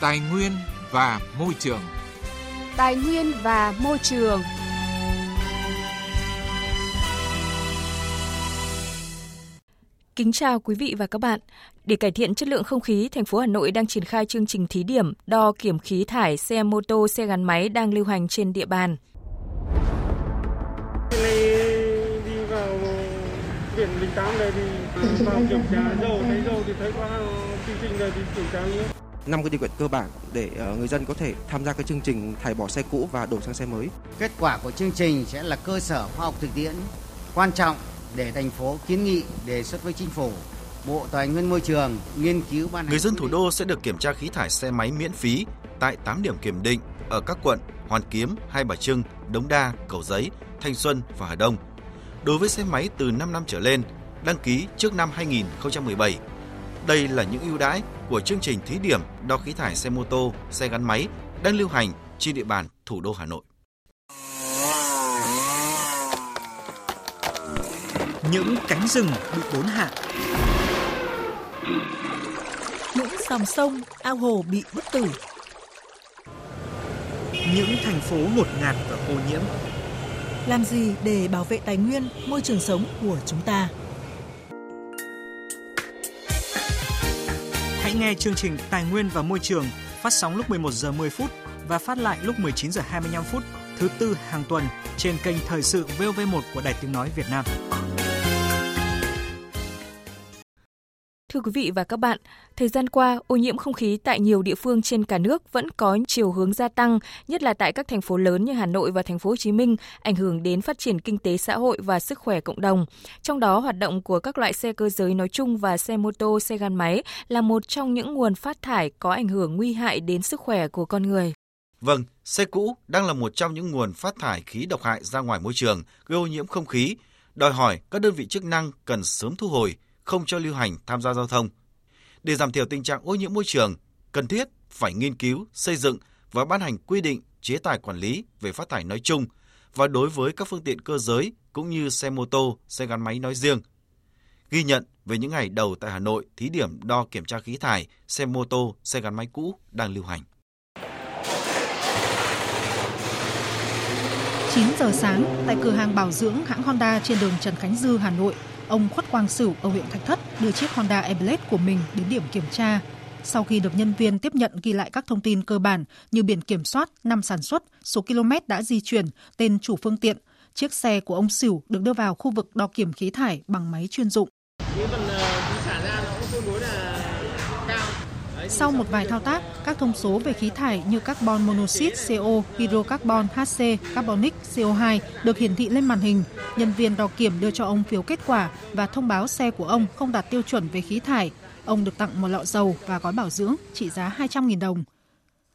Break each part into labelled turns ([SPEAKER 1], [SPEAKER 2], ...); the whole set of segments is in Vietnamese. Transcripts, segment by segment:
[SPEAKER 1] Tài nguyên và môi trường.
[SPEAKER 2] Tài nguyên và môi trường.
[SPEAKER 3] Kính chào quý vị và các bạn. Để cải thiện chất lượng không khí, thành phố Hà Nội đang triển khai chương trình thí điểm đo kiểm khí thải xe mô tô, xe gắn máy đang lưu hành trên địa bàn.
[SPEAKER 4] đi vào biển Bình Tám này thì vào kiểm tra dầu, thấy dầu thì thấy qua chương trình này thì kiểm tra nữa
[SPEAKER 5] năm cái điều kiện cơ bản để uh, người dân có thể tham gia cái chương trình thải bỏ xe cũ và đổi sang xe mới.
[SPEAKER 6] Kết quả của chương trình sẽ là cơ sở khoa học thực tiễn quan trọng để thành phố kiến nghị đề xuất với chính phủ Bộ Tài nguyên Môi trường nghiên cứu ban
[SPEAKER 7] Người dân thủ đô sẽ được kiểm tra khí thải xe máy miễn phí tại 8 điểm kiểm định ở các quận Hoàn Kiếm, Hai Bà Trưng, Đống Đa, Cầu Giấy, Thanh Xuân và Hà Đông. Đối với xe máy từ 5 năm trở lên, đăng ký trước năm 2017. Đây là những ưu đãi của chương trình thí điểm đo khí thải xe mô tô, xe gắn máy đang lưu hành trên địa bàn thủ đô Hà Nội.
[SPEAKER 8] Những cánh rừng bị đốn hạ.
[SPEAKER 9] Những dòng sông, ao hồ bị bức tử.
[SPEAKER 8] Những thành phố ngột ngạt và ô nhiễm.
[SPEAKER 9] Làm gì để bảo vệ tài nguyên, môi trường sống của chúng ta?
[SPEAKER 8] Hãy nghe chương trình Tài nguyên và Môi trường phát sóng lúc 11 giờ 10 phút và phát lại lúc 19 giờ 25 phút thứ tư hàng tuần trên kênh Thời sự VOV1 của Đài Tiếng Nói Việt Nam.
[SPEAKER 3] Thưa quý vị và các bạn, thời gian qua, ô nhiễm không khí tại nhiều địa phương trên cả nước vẫn có chiều hướng gia tăng, nhất là tại các thành phố lớn như Hà Nội và thành phố Hồ Chí Minh, ảnh hưởng đến phát triển kinh tế xã hội và sức khỏe cộng đồng. Trong đó, hoạt động của các loại xe cơ giới nói chung và xe mô tô, xe gắn máy là một trong những nguồn phát thải có ảnh hưởng nguy hại đến sức khỏe của con người.
[SPEAKER 7] Vâng, xe cũ đang là một trong những nguồn phát thải khí độc hại ra ngoài môi trường, gây ô nhiễm không khí, đòi hỏi các đơn vị chức năng cần sớm thu hồi, không cho lưu hành tham gia giao thông. Để giảm thiểu tình trạng ô nhiễm môi trường, cần thiết phải nghiên cứu, xây dựng và ban hành quy định chế tài quản lý về phát thải nói chung và đối với các phương tiện cơ giới cũng như xe mô tô, xe gắn máy nói riêng. Ghi nhận về những ngày đầu tại Hà Nội thí điểm đo kiểm tra khí thải xe mô tô, xe gắn máy cũ đang lưu hành.
[SPEAKER 10] 9 giờ sáng, tại cửa hàng bảo dưỡng hãng Honda trên đường Trần Khánh Dư, Hà Nội, ông Khuất Quang Sửu ở huyện Thạch Thất đưa chiếc Honda Airblade của mình đến điểm kiểm tra. Sau khi được nhân viên tiếp nhận ghi lại các thông tin cơ bản như biển kiểm soát, năm sản xuất, số km đã di chuyển, tên chủ phương tiện, chiếc xe của ông Sửu được đưa vào khu vực đo kiểm khí thải bằng máy chuyên dụng. Những phần sau một vài thao tác, các thông số về khí thải như carbon monoxide CO, hydrocarbon HC, carbonic CO2 được hiển thị lên màn hình. Nhân viên đo kiểm đưa cho ông phiếu kết quả và thông báo xe của ông không đạt tiêu chuẩn về khí thải. Ông được tặng một lọ dầu và gói bảo dưỡng trị giá 200.000 đồng.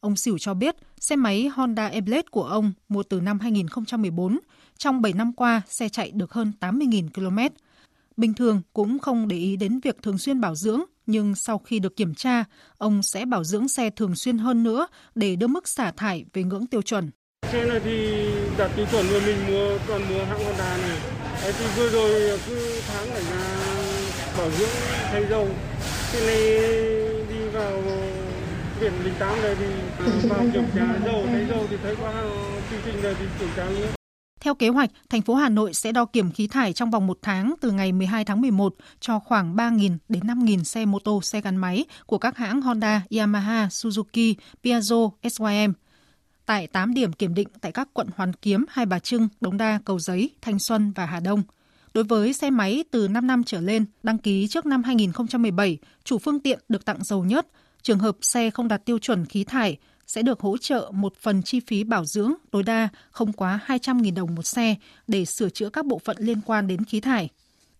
[SPEAKER 10] Ông Sửu cho biết xe máy Honda Airblade của ông mua từ năm 2014. Trong 7 năm qua, xe chạy được hơn 80.000 km. Bình thường cũng không để ý đến việc thường xuyên bảo dưỡng, nhưng sau khi được kiểm tra, ông sẽ bảo dưỡng xe thường xuyên hơn nữa để đưa mức xả thải về ngưỡng tiêu chuẩn.
[SPEAKER 4] Xe này thì đạt tiêu chuẩn rồi mình mua còn mua hãng Honda này. Đấy thì vừa rồi cứ tháng phải ra bảo dưỡng thay dầu. Xe này đi vào biển Bình Tám này thì à, vào kiểm tra dầu, thấy dầu thì thấy qua chương trình này thì kiểm tra nữa.
[SPEAKER 10] Theo kế hoạch, thành phố Hà Nội sẽ đo kiểm khí thải trong vòng một tháng từ ngày 12 tháng 11 cho khoảng 3.000 đến 5.000 xe mô tô, xe gắn máy của các hãng Honda, Yamaha, Suzuki, Piaggio, SYM. Tại 8 điểm kiểm định tại các quận Hoàn Kiếm, Hai Bà Trưng, Đống Đa, Cầu Giấy, Thanh Xuân và Hà Đông. Đối với xe máy từ 5 năm trở lên, đăng ký trước năm 2017, chủ phương tiện được tặng dầu nhất. Trường hợp xe không đạt tiêu chuẩn khí thải sẽ được hỗ trợ một phần chi phí bảo dưỡng tối đa không quá 200.000 đồng một xe để sửa chữa các bộ phận liên quan đến khí thải.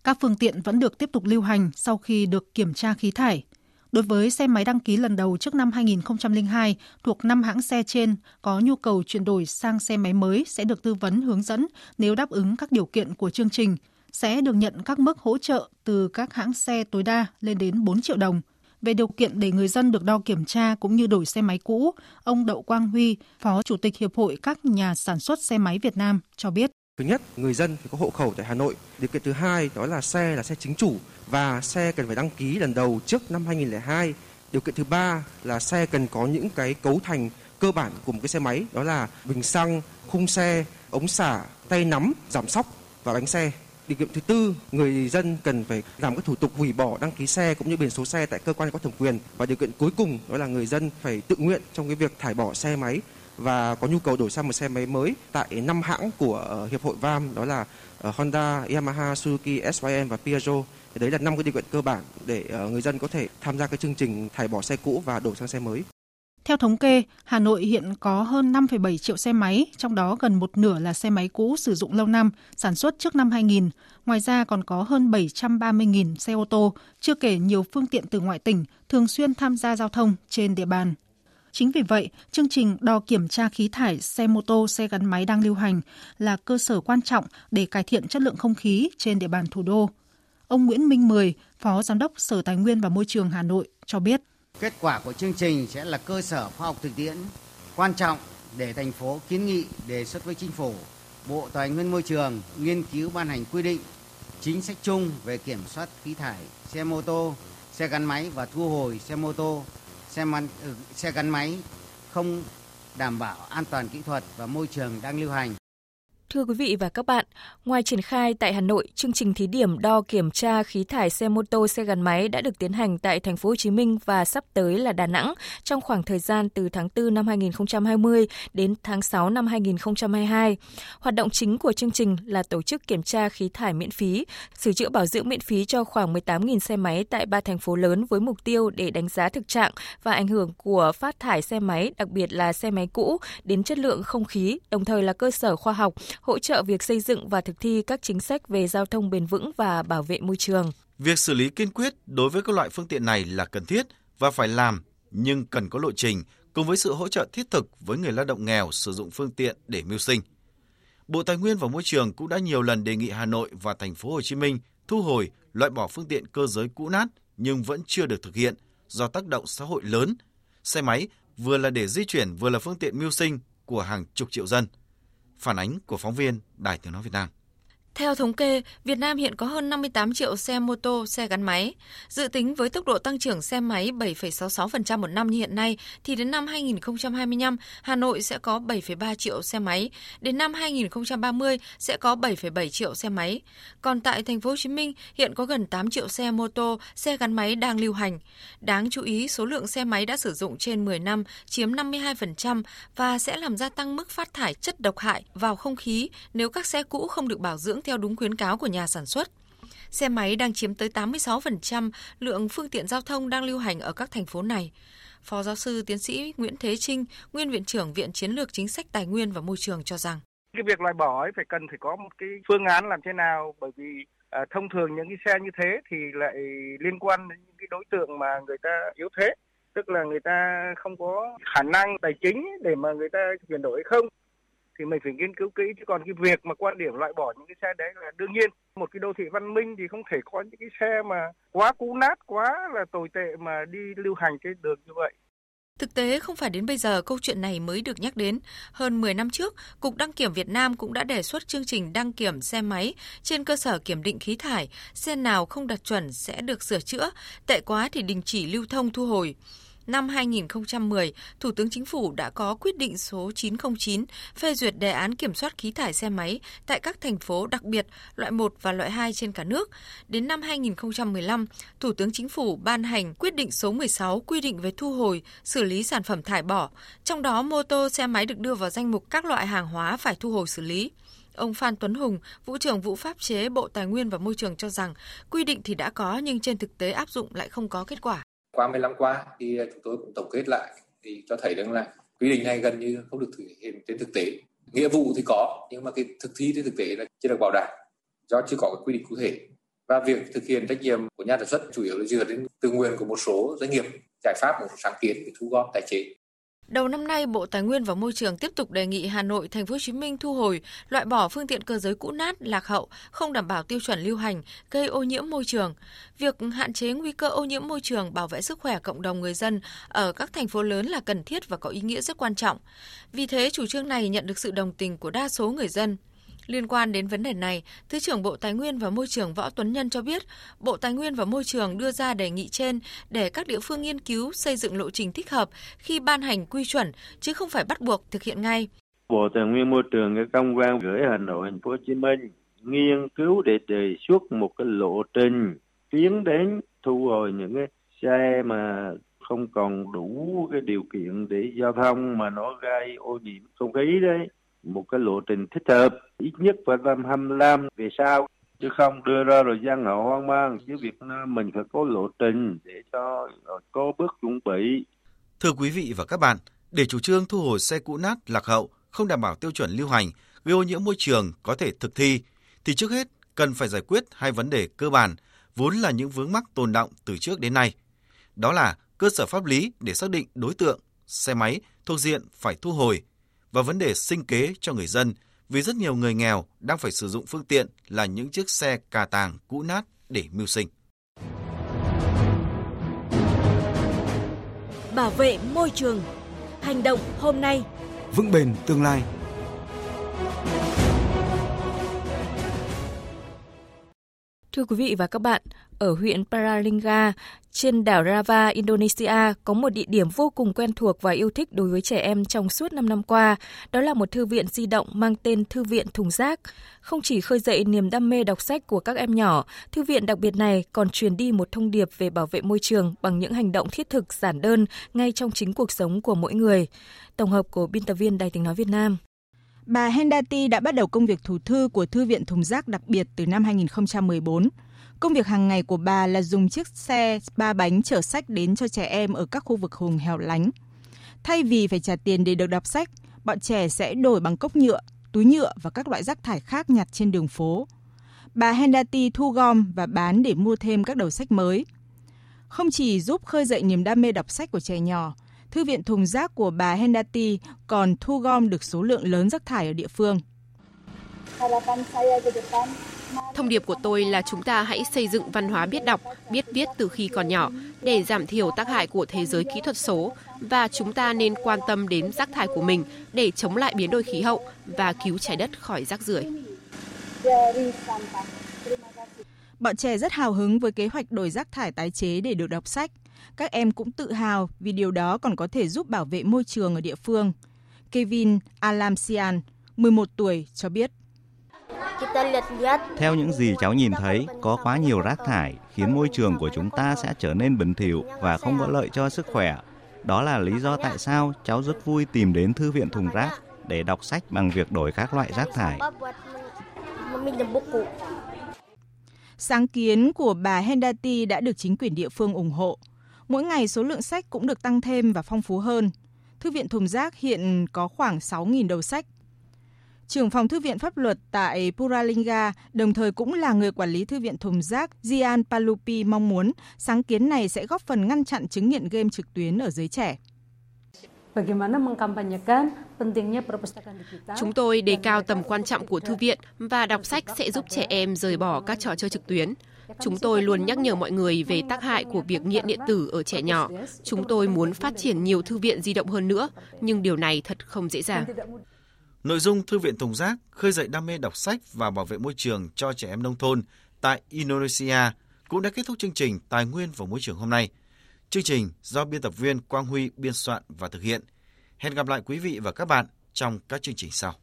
[SPEAKER 10] Các phương tiện vẫn được tiếp tục lưu hành sau khi được kiểm tra khí thải. Đối với xe máy đăng ký lần đầu trước năm 2002 thuộc 5 hãng xe trên có nhu cầu chuyển đổi sang xe máy mới sẽ được tư vấn hướng dẫn nếu đáp ứng các điều kiện của chương trình, sẽ được nhận các mức hỗ trợ từ các hãng xe tối đa lên đến 4 triệu đồng về điều kiện để người dân được đo kiểm tra cũng như đổi xe máy cũ, ông Đậu Quang Huy, Phó Chủ tịch Hiệp hội các nhà sản xuất xe máy Việt Nam cho biết.
[SPEAKER 5] Thứ nhất, người dân phải có hộ khẩu tại Hà Nội. Điều kiện thứ hai đó là xe là xe chính chủ và xe cần phải đăng ký lần đầu trước năm 2002 Điều kiện thứ ba là xe cần có những cái cấu thành cơ bản của một cái xe máy đó là bình xăng, khung xe, ống xả, tay nắm, giảm sóc và bánh xe. Điều kiện thứ tư, người dân cần phải làm các thủ tục hủy bỏ đăng ký xe cũng như biển số xe tại cơ quan có thẩm quyền. Và điều kiện cuối cùng đó là người dân phải tự nguyện trong cái việc thải bỏ xe máy và có nhu cầu đổi sang một xe máy mới tại năm hãng của ờ, hiệp hội VAM đó là ờ, Honda, Yamaha, Suzuki, SYM và Piaggio. Đấy là năm cái điều kiện cơ bản để ờ, người dân có thể tham gia cái chương trình thải bỏ xe cũ và đổi sang xe mới.
[SPEAKER 10] Theo thống kê, Hà Nội hiện có hơn 5,7 triệu xe máy, trong đó gần một nửa là xe máy cũ sử dụng lâu năm, sản xuất trước năm 2000. Ngoài ra còn có hơn 730.000 xe ô tô, chưa kể nhiều phương tiện từ ngoại tỉnh thường xuyên tham gia giao thông trên địa bàn. Chính vì vậy, chương trình đo kiểm tra khí thải xe mô tô, xe gắn máy đang lưu hành là cơ sở quan trọng để cải thiện chất lượng không khí trên địa bàn thủ đô. Ông Nguyễn Minh Mười, Phó Giám đốc Sở Tài nguyên và Môi trường Hà Nội cho biết.
[SPEAKER 6] Kết quả của chương trình sẽ là cơ sở khoa học thực tiễn quan trọng để thành phố kiến nghị đề xuất với chính phủ, Bộ Tài nguyên Môi trường nghiên cứu ban hành quy định chính sách chung về kiểm soát khí thải xe mô tô, xe gắn máy và thu hồi xe mô tô, xe, man, ừ, xe gắn máy không đảm bảo an toàn kỹ thuật và môi trường đang lưu hành.
[SPEAKER 3] Thưa quý vị và các bạn, ngoài triển khai tại Hà Nội, chương trình thí điểm đo kiểm tra khí thải xe mô tô, xe gắn máy đã được tiến hành tại thành phố Hồ Chí Minh và sắp tới là Đà Nẵng trong khoảng thời gian từ tháng 4 năm 2020 đến tháng 6 năm 2022. Hoạt động chính của chương trình là tổ chức kiểm tra khí thải miễn phí, sửa chữa bảo dưỡng miễn phí cho khoảng 18.000 xe máy tại ba thành phố lớn với mục tiêu để đánh giá thực trạng và ảnh hưởng của phát thải xe máy, đặc biệt là xe máy cũ đến chất lượng không khí, đồng thời là cơ sở khoa học hỗ trợ việc xây dựng và thực thi các chính sách về giao thông bền vững và bảo vệ môi trường.
[SPEAKER 7] Việc xử lý kiên quyết đối với các loại phương tiện này là cần thiết và phải làm, nhưng cần có lộ trình cùng với sự hỗ trợ thiết thực với người lao động nghèo sử dụng phương tiện để mưu sinh. Bộ Tài nguyên và Môi trường cũng đã nhiều lần đề nghị Hà Nội và thành phố Hồ Chí Minh thu hồi, loại bỏ phương tiện cơ giới cũ nát nhưng vẫn chưa được thực hiện do tác động xã hội lớn. Xe máy vừa là để di chuyển vừa là phương tiện mưu sinh của hàng chục triệu dân. Phản ánh của phóng viên Đài Tiếng Nói Việt Nam.
[SPEAKER 3] Theo thống kê, Việt Nam hiện có hơn 58 triệu xe mô tô, xe gắn máy. Dự tính với tốc độ tăng trưởng xe máy 7,66% một năm như hiện nay, thì đến năm 2025, Hà Nội sẽ có 7,3 triệu xe máy, đến năm 2030 sẽ có 7,7 triệu xe máy. Còn tại thành phố Hồ Chí Minh, hiện có gần 8 triệu xe mô tô, xe gắn máy đang lưu hành. Đáng chú ý, số lượng xe máy đã sử dụng trên 10 năm chiếm 52% và sẽ làm gia tăng mức phát thải chất độc hại vào không khí nếu các xe cũ không được bảo dưỡng theo đúng khuyến cáo của nhà sản xuất. Xe máy đang chiếm tới 86% lượng phương tiện giao thông đang lưu hành ở các thành phố này. Phó giáo sư tiến sĩ Nguyễn Thế Trinh, nguyên viện trưởng Viện Chiến lược Chính sách Tài nguyên và Môi trường cho rằng
[SPEAKER 11] cái việc loại bỏ ấy phải cần phải có một cái phương án làm thế nào bởi vì à, thông thường những cái xe như thế thì lại liên quan đến những cái đối tượng mà người ta yếu thế tức là người ta không có khả năng tài chính để mà người ta chuyển đổi hay không thì mình phải nghiên cứu kỹ chứ còn cái việc mà quan điểm loại bỏ những cái xe đấy là đương nhiên một cái đô thị văn minh thì không thể có những cái xe mà quá cũ nát quá là tồi tệ mà đi lưu hành trên đường như vậy
[SPEAKER 3] Thực tế không phải đến bây giờ câu chuyện này mới được nhắc đến. Hơn 10 năm trước, Cục Đăng kiểm Việt Nam cũng đã đề xuất chương trình đăng kiểm xe máy trên cơ sở kiểm định khí thải, xe nào không đạt chuẩn sẽ được sửa chữa, tệ quá thì đình chỉ lưu thông thu hồi. Năm 2010, Thủ tướng Chính phủ đã có quyết định số 909 phê duyệt đề án kiểm soát khí thải xe máy tại các thành phố đặc biệt loại 1 và loại 2 trên cả nước. Đến năm 2015, Thủ tướng Chính phủ ban hành quyết định số 16 quy định về thu hồi, xử lý sản phẩm thải bỏ, trong đó mô tô xe máy được đưa vào danh mục các loại hàng hóa phải thu hồi xử lý. Ông Phan Tuấn Hùng, Vụ trưởng Vụ Pháp chế Bộ Tài nguyên và Môi trường cho rằng quy định thì đã có nhưng trên thực tế áp dụng lại không có kết quả.
[SPEAKER 12] Qua 15 qua thì à, chúng tôi cũng tổng kết lại thì cho thấy rằng là quy định này gần như không được thực hiện trên thực tế. Nghĩa vụ thì có, nhưng mà cái thực thi trên thực tế là chưa được bảo đảm, do chưa có cái quy định cụ thể. Và việc thực hiện trách nhiệm của nhà sản xuất chủ yếu là dựa đến tự nguyện của một số doanh nghiệp, giải pháp, một số sáng kiến để thu gom tái chế
[SPEAKER 3] Đầu năm nay, Bộ Tài nguyên và Môi trường tiếp tục đề nghị Hà Nội, Thành phố Hồ Chí Minh thu hồi, loại bỏ phương tiện cơ giới cũ nát, lạc hậu, không đảm bảo tiêu chuẩn lưu hành, gây ô nhiễm môi trường. Việc hạn chế nguy cơ ô nhiễm môi trường, bảo vệ sức khỏe cộng đồng người dân ở các thành phố lớn là cần thiết và có ý nghĩa rất quan trọng. Vì thế, chủ trương này nhận được sự đồng tình của đa số người dân. Liên quan đến vấn đề này, Thứ trưởng Bộ Tài nguyên và Môi trường Võ Tuấn Nhân cho biết, Bộ Tài nguyên và Môi trường đưa ra đề nghị trên để các địa phương nghiên cứu xây dựng lộ trình thích hợp khi ban hành quy chuẩn, chứ không phải bắt buộc thực hiện ngay.
[SPEAKER 13] Bộ Tài nguyên Môi trường cái công văn gửi Hà Nội, Thành phố Hồ Chí Minh nghiên cứu để đề xuất một cái lộ trình tiến đến thu hồi những cái xe mà không còn đủ cái điều kiện để giao thông mà nó gây ô nhiễm không khí đấy một cái lộ trình thích hợp ít nhất phải năm 25 về sau chứ không đưa ra rồi dân họ hoang mang chứ Việt Nam mình phải có lộ trình để cho có bước chuẩn bị.
[SPEAKER 7] Thưa quý vị và các bạn, để chủ trương thu hồi xe cũ nát lạc hậu không đảm bảo tiêu chuẩn lưu hành gây ô nhiễm môi trường có thể thực thi thì trước hết cần phải giải quyết hai vấn đề cơ bản vốn là những vướng mắc tồn động từ trước đến nay. Đó là cơ sở pháp lý để xác định đối tượng xe máy thuộc diện phải thu hồi và vấn đề sinh kế cho người dân vì rất nhiều người nghèo đang phải sử dụng phương tiện là những chiếc xe cà tàng cũ nát để mưu sinh.
[SPEAKER 14] Bảo vệ môi trường. Hành động hôm nay.
[SPEAKER 15] Vững bền tương lai.
[SPEAKER 3] Thưa quý vị và các bạn, ở huyện Paralinga, trên đảo Rava, Indonesia, có một địa điểm vô cùng quen thuộc và yêu thích đối với trẻ em trong suốt 5 năm qua. Đó là một thư viện di động mang tên Thư viện Thùng Rác. Không chỉ khơi dậy niềm đam mê đọc sách của các em nhỏ, thư viện đặc biệt này còn truyền đi một thông điệp về bảo vệ môi trường bằng những hành động thiết thực giản đơn ngay trong chính cuộc sống của mỗi người. Tổng hợp của biên tập viên Đài tiếng nói Việt Nam.
[SPEAKER 16] Bà Hendati đã bắt đầu công việc thủ thư của Thư viện Thùng Rác đặc biệt từ năm 2014. Công việc hàng ngày của bà là dùng chiếc xe ba bánh chở sách đến cho trẻ em ở các khu vực hùng hẻo lánh. Thay vì phải trả tiền để được đọc sách, bọn trẻ sẽ đổi bằng cốc nhựa, túi nhựa và các loại rác thải khác nhặt trên đường phố. Bà Hendati thu gom và bán để mua thêm các đầu sách mới. Không chỉ giúp khơi dậy niềm đam mê đọc sách của trẻ nhỏ, Thư viện thùng rác của bà Hendati còn thu gom được số lượng lớn rác thải ở địa phương.
[SPEAKER 17] Thông điệp của tôi là chúng ta hãy xây dựng văn hóa biết đọc, biết viết từ khi còn nhỏ để giảm thiểu tác hại của thế giới kỹ thuật số và chúng ta nên quan tâm đến rác thải của mình để chống lại biến đổi khí hậu và cứu trái đất khỏi rác rưởi.
[SPEAKER 16] Bọn trẻ rất hào hứng với kế hoạch đổi rác thải tái chế để được đọc sách. Các em cũng tự hào vì điều đó còn có thể giúp bảo vệ môi trường ở địa phương. Kevin Alamsian, 11 tuổi, cho biết.
[SPEAKER 18] Theo những gì cháu nhìn thấy, có quá nhiều rác thải khiến môi trường của chúng ta sẽ trở nên bẩn thỉu và không có lợi cho sức khỏe. Đó là lý do tại sao cháu rất vui tìm đến thư viện thùng rác để đọc sách bằng việc đổi các loại rác thải.
[SPEAKER 16] Sáng kiến của bà Hendati đã được chính quyền địa phương ủng hộ. Mỗi ngày số lượng sách cũng được tăng thêm và phong phú hơn. Thư viện Thùng Rác hiện có khoảng 6.000 đầu sách. Trưởng phòng Thư viện Pháp luật tại Puralinga, đồng thời cũng là người quản lý Thư viện Thùng Rác Jian Palupi mong muốn sáng kiến này sẽ góp phần ngăn chặn chứng nghiện game trực tuyến ở giới trẻ.
[SPEAKER 17] Chúng tôi đề cao tầm quan trọng của thư viện và đọc sách sẽ giúp trẻ em rời bỏ các trò chơi trực tuyến. Chúng tôi luôn nhắc nhở mọi người về tác hại của việc nghiện điện tử ở trẻ nhỏ. Chúng tôi muốn phát triển nhiều thư viện di động hơn nữa, nhưng điều này thật không dễ dàng.
[SPEAKER 7] Nội dung Thư viện Thùng Rác khơi dậy đam mê đọc sách và bảo vệ môi trường cho trẻ em nông thôn tại Indonesia cũng đã kết thúc chương trình Tài nguyên và Môi trường hôm nay. Chương trình do biên tập viên Quang Huy biên soạn và thực hiện. Hẹn gặp lại quý vị và các bạn trong các chương trình sau.